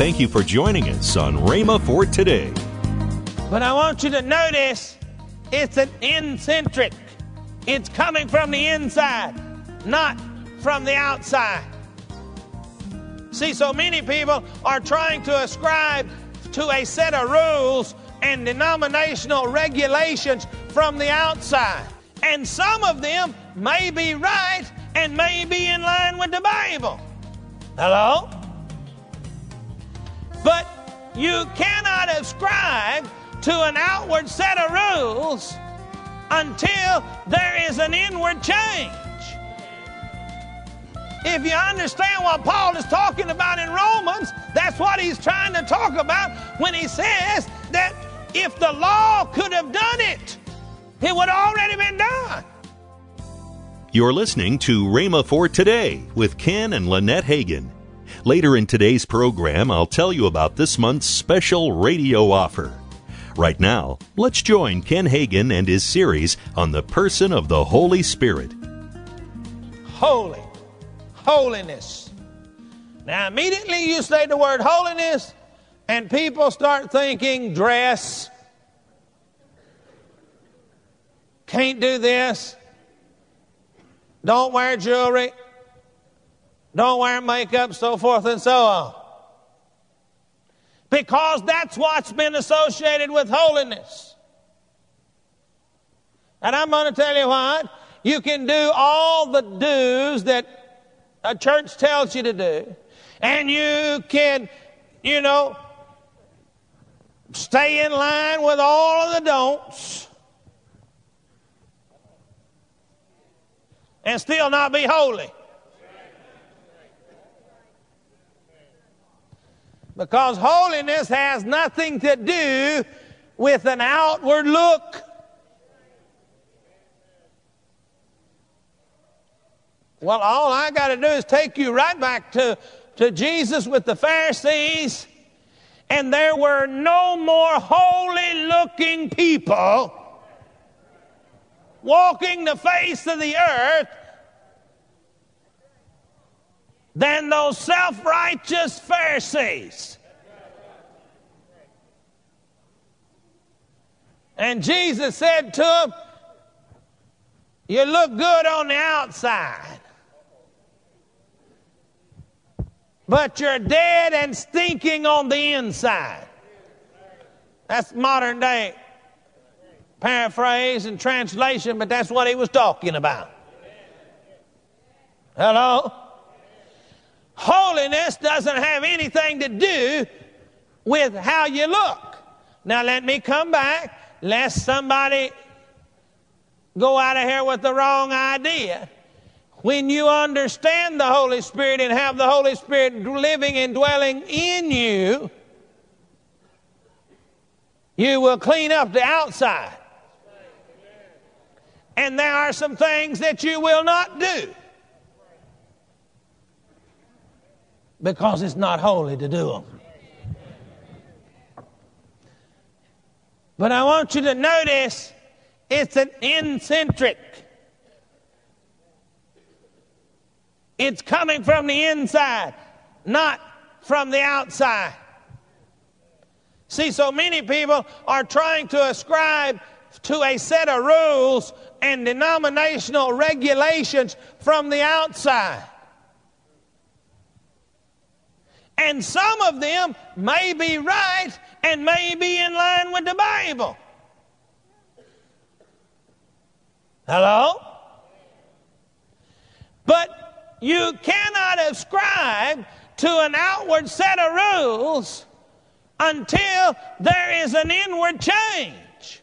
Thank you for joining us on Rhema for today. But I want you to notice it's an incentric. It's coming from the inside, not from the outside. See, so many people are trying to ascribe to a set of rules and denominational regulations from the outside. And some of them may be right and may be in line with the Bible. Hello? But you cannot ascribe to an outward set of rules until there is an inward change. If you understand what Paul is talking about in Romans, that's what he's trying to talk about when he says that if the law could have done it, it would already been done. You're listening to Rhema for Today with Ken and Lynette Hagin. Later in today's program, I'll tell you about this month's special radio offer. Right now, let's join Ken Hagin and his series on the person of the Holy Spirit. Holy, holiness. Now, immediately you say the word holiness, and people start thinking dress. Can't do this. Don't wear jewelry. Don't wear makeup, so forth and so on. Because that's what's been associated with holiness. And I'm going to tell you what, you can do all the do's that a church tells you to do, and you can, you know, stay in line with all of the don'ts, and still not be holy. Because holiness has nothing to do with an outward look. Well, all I got to do is take you right back to, to Jesus with the Pharisees, and there were no more holy looking people walking the face of the earth than those self righteous Pharisees. And Jesus said to them, You look good on the outside, but you're dead and stinking on the inside. That's modern day paraphrase and translation, but that's what he was talking about. Hello? Holiness doesn't have anything to do with how you look. Now, let me come back, lest somebody go out of here with the wrong idea. When you understand the Holy Spirit and have the Holy Spirit living and dwelling in you, you will clean up the outside. And there are some things that you will not do. Because it's not holy to do them. But I want you to notice it's an incentric. It's coming from the inside, not from the outside. See, so many people are trying to ascribe to a set of rules and denominational regulations from the outside. And some of them may be right and may be in line with the Bible. Hello? But you cannot ascribe to an outward set of rules until there is an inward change.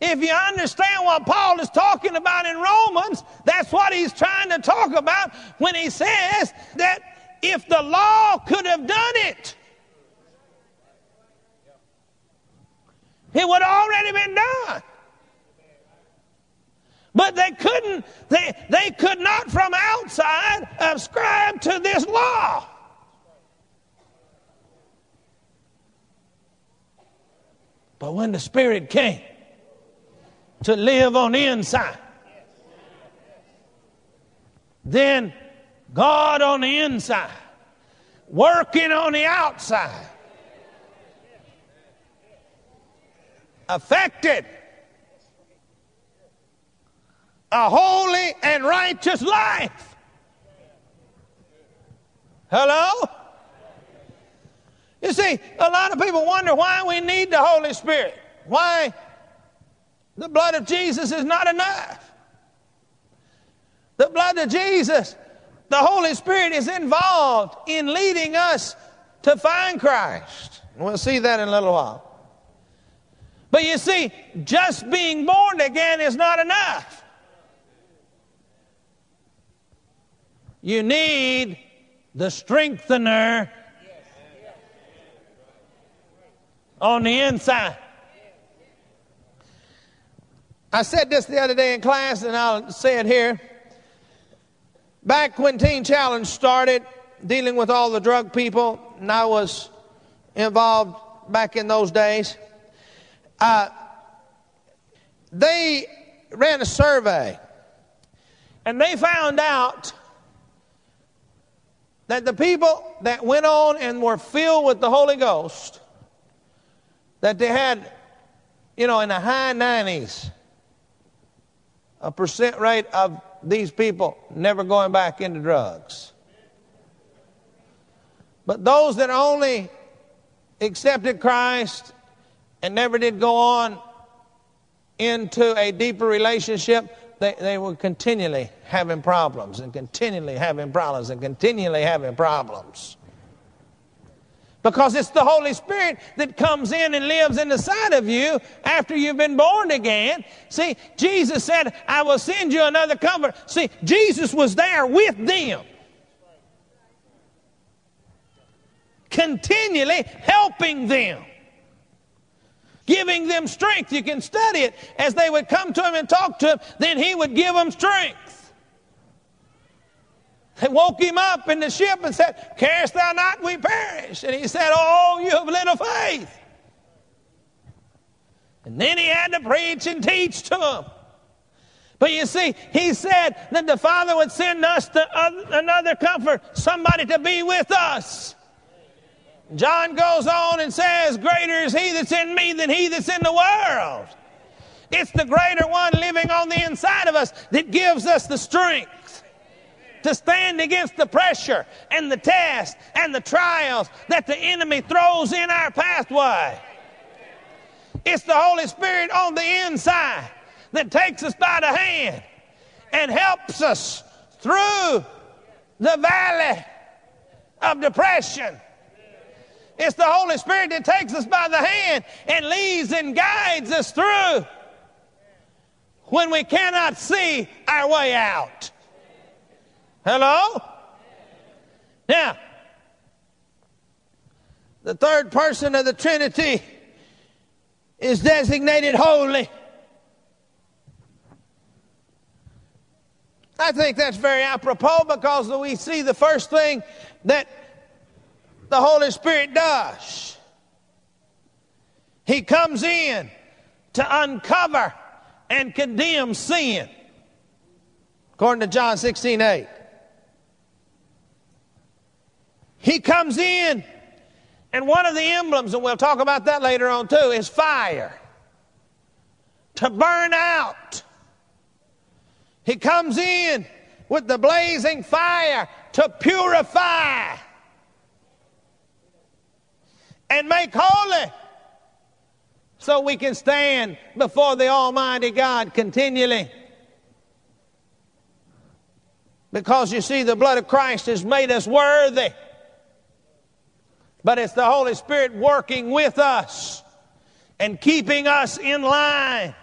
If you understand what Paul is talking about in Romans, that's what he's trying to talk about when he says that if the law could have done it, it would have already been done. But they couldn't, they, they could not from outside ascribe to this law. But when the Spirit came to live on the inside, then God on the inside working on the outside. Affected a holy and righteous life. Hello? You see, a lot of people wonder why we need the Holy Spirit. Why the blood of Jesus is not enough. The blood of Jesus, the Holy Spirit is involved in leading us to find Christ. We'll see that in a little while. But you see, just being born again is not enough. You need the strengthener on the inside. I said this the other day in class, and I'll say it here. Back when Teen Challenge started, dealing with all the drug people, and I was involved back in those days, uh, they ran a survey, and they found out that the people that went on and were filled with the Holy Ghost, that they had, you know, in the high 90s, a percent rate of these people never going back into drugs. But those that only accepted Christ and never did go on into a deeper relationship, they, they were continually having problems and continually having problems and continually having problems. Because it's the Holy Spirit that comes in and lives inside of you after you've been born again. See, Jesus said, I will send you another comfort. See, Jesus was there with them. Continually helping them giving them strength. You can study it. As they would come to him and talk to him, then he would give them strength. They woke him up in the ship and said, Carest thou not we perish? And he said, Oh, you have little faith. And then he had to preach and teach to them. But you see, he said that the Father would send us another comfort, somebody to be with us. John goes on and says, Greater is he that's in me than he that's in the world. It's the greater one living on the inside of us that gives us the strength to stand against the pressure and the test and the trials that the enemy throws in our pathway. It's the Holy Spirit on the inside that takes us by the hand and helps us through the valley of depression it's the Holy Spirit that takes us by the hand and leads and guides us through when we cannot see our way out. Hello? Now, the third person of the Trinity is designated holy. I think that's very apropos because we see the first thing that the Holy Spirit does. He comes in to uncover and condemn sin, according to John 16 8. He comes in, and one of the emblems, and we'll talk about that later on too, is fire to burn out. He comes in with the blazing fire to purify and make holy so we can stand before the Almighty God continually. Because you see, the blood of Christ has made us worthy. But it's the Holy Spirit working with us and keeping us in line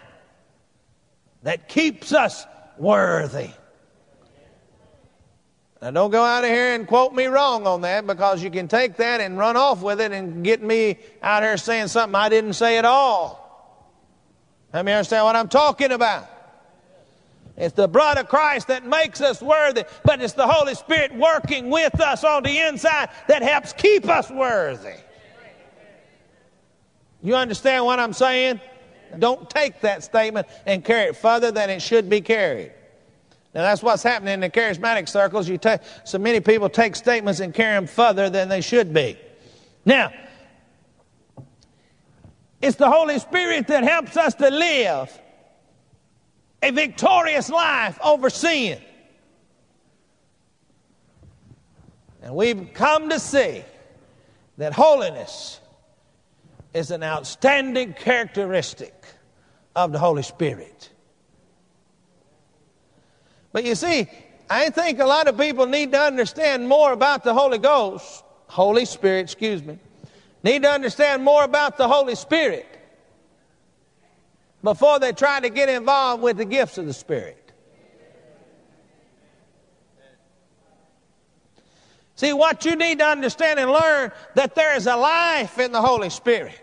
that keeps us worthy. Now, don't go out of here and quote me wrong on that because you can take that and run off with it and get me out here saying something I didn't say at all. Let me understand what I'm talking about. It's the blood of Christ that makes us worthy, but it's the Holy Spirit working with us on the inside that helps keep us worthy. You understand what I'm saying? Don't take that statement and carry it further than it should be carried. Now that's what's happening in the charismatic circles. You take so many people take statements and carry them further than they should be. Now, it's the Holy Spirit that helps us to live a victorious life over sin. And we've come to see that holiness is an outstanding characteristic of the Holy Spirit. But you see, I think a lot of people need to understand more about the Holy Ghost, Holy Spirit, excuse me, need to understand more about the Holy Spirit before they try to get involved with the gifts of the Spirit. See, what you need to understand and learn that there is a life in the Holy Spirit.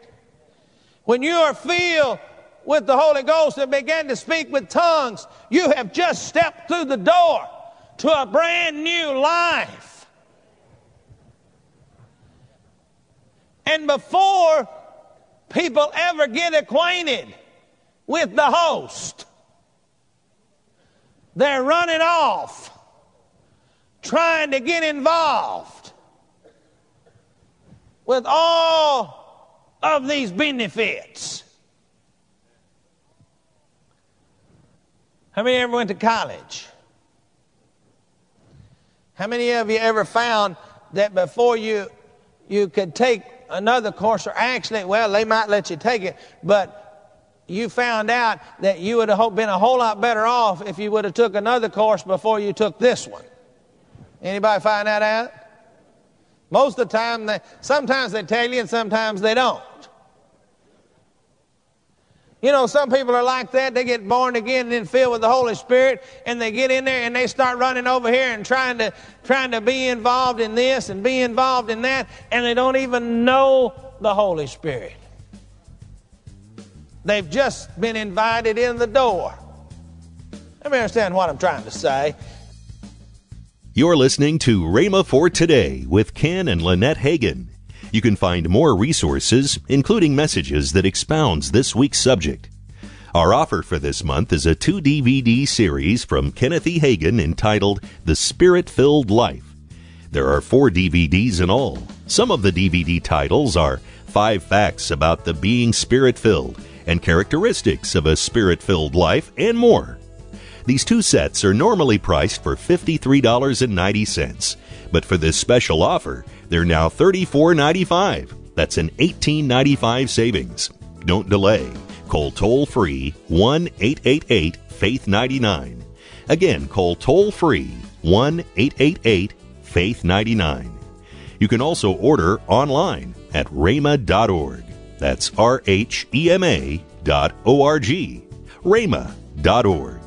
When you are filled with the Holy Ghost and begin to speak with tongues, you have just stepped through the door to a brand new life. And before people ever get acquainted with the host, they're running off trying to get involved with all of these benefits. How many ever went to college? How many of you ever found that before you you could take another course, or actually, well, they might let you take it, but you found out that you would have been a whole lot better off if you would have took another course before you took this one. Anybody find that out? Most of the time, they, sometimes they tell you and sometimes they don't. You know, some people are like that. They get born again and then filled with the Holy Spirit, and they get in there and they start running over here and trying to trying to be involved in this and be involved in that, and they don't even know the Holy Spirit. They've just been invited in the door. Let me understand what I'm trying to say. You're listening to Rhema for Today with Ken and Lynette Hagin. You can find more resources, including messages that expounds this week's subject. Our offer for this month is a two DVD series from Kenneth E. Hagin entitled The Spirit Filled Life. There are four DVDs in all. Some of the DVD titles are Five Facts About the Being Spirit Filled and Characteristics of a Spirit Filled Life, and more. These two sets are normally priced for $53.90, but for this special offer, they're now $34.95. That's an $18.95 savings. Don't delay. Call toll free 1 888 Faith 99. Again, call toll free 1 888 Faith 99. You can also order online at rhema.org. That's R H E M A dot O R G. rhema.org.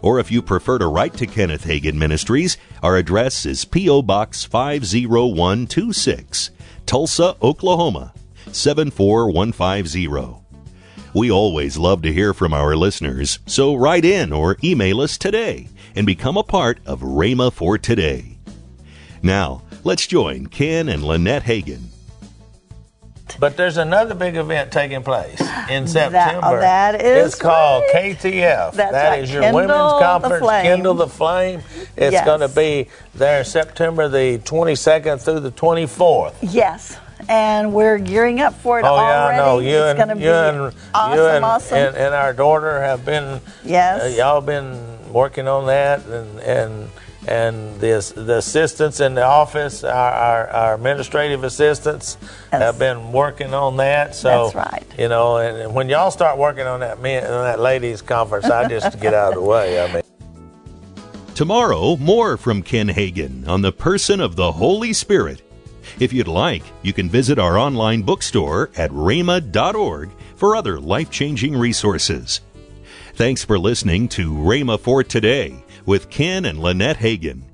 Or if you prefer to write to Kenneth Hagin Ministries, our address is P.O. Box 50126, Tulsa, Oklahoma 74150. We always love to hear from our listeners, so write in or email us today and become a part of Rhema for Today. Now, let's join Ken and Lynette But there's another big event taking place in September. That, that is It's called KTF. That's that right. is your Kindle women's conference, the Kindle the Flame. It's yes. going to be there September the 22nd through the 24th. Yes. And we're gearing up for it oh, already. Yeah, I know. You it's and, you and, awesome, you and, awesome. And, and, our daughter have been, yes. Uh, y'all been working on that and, and and the, the assistants in the office, our, our, our administrative assistants, yes. have been working on that. So, That's right. You know, and when y'all start working on that men, on that ladies conference, I just get out of the way. I mean. Tomorrow, more from Ken Hagin on the person of the Holy Spirit. If you'd like, you can visit our online bookstore at rhema.org for other life changing resources. Thanks for listening to Rhema for Today with Ken and Lynette Hagin.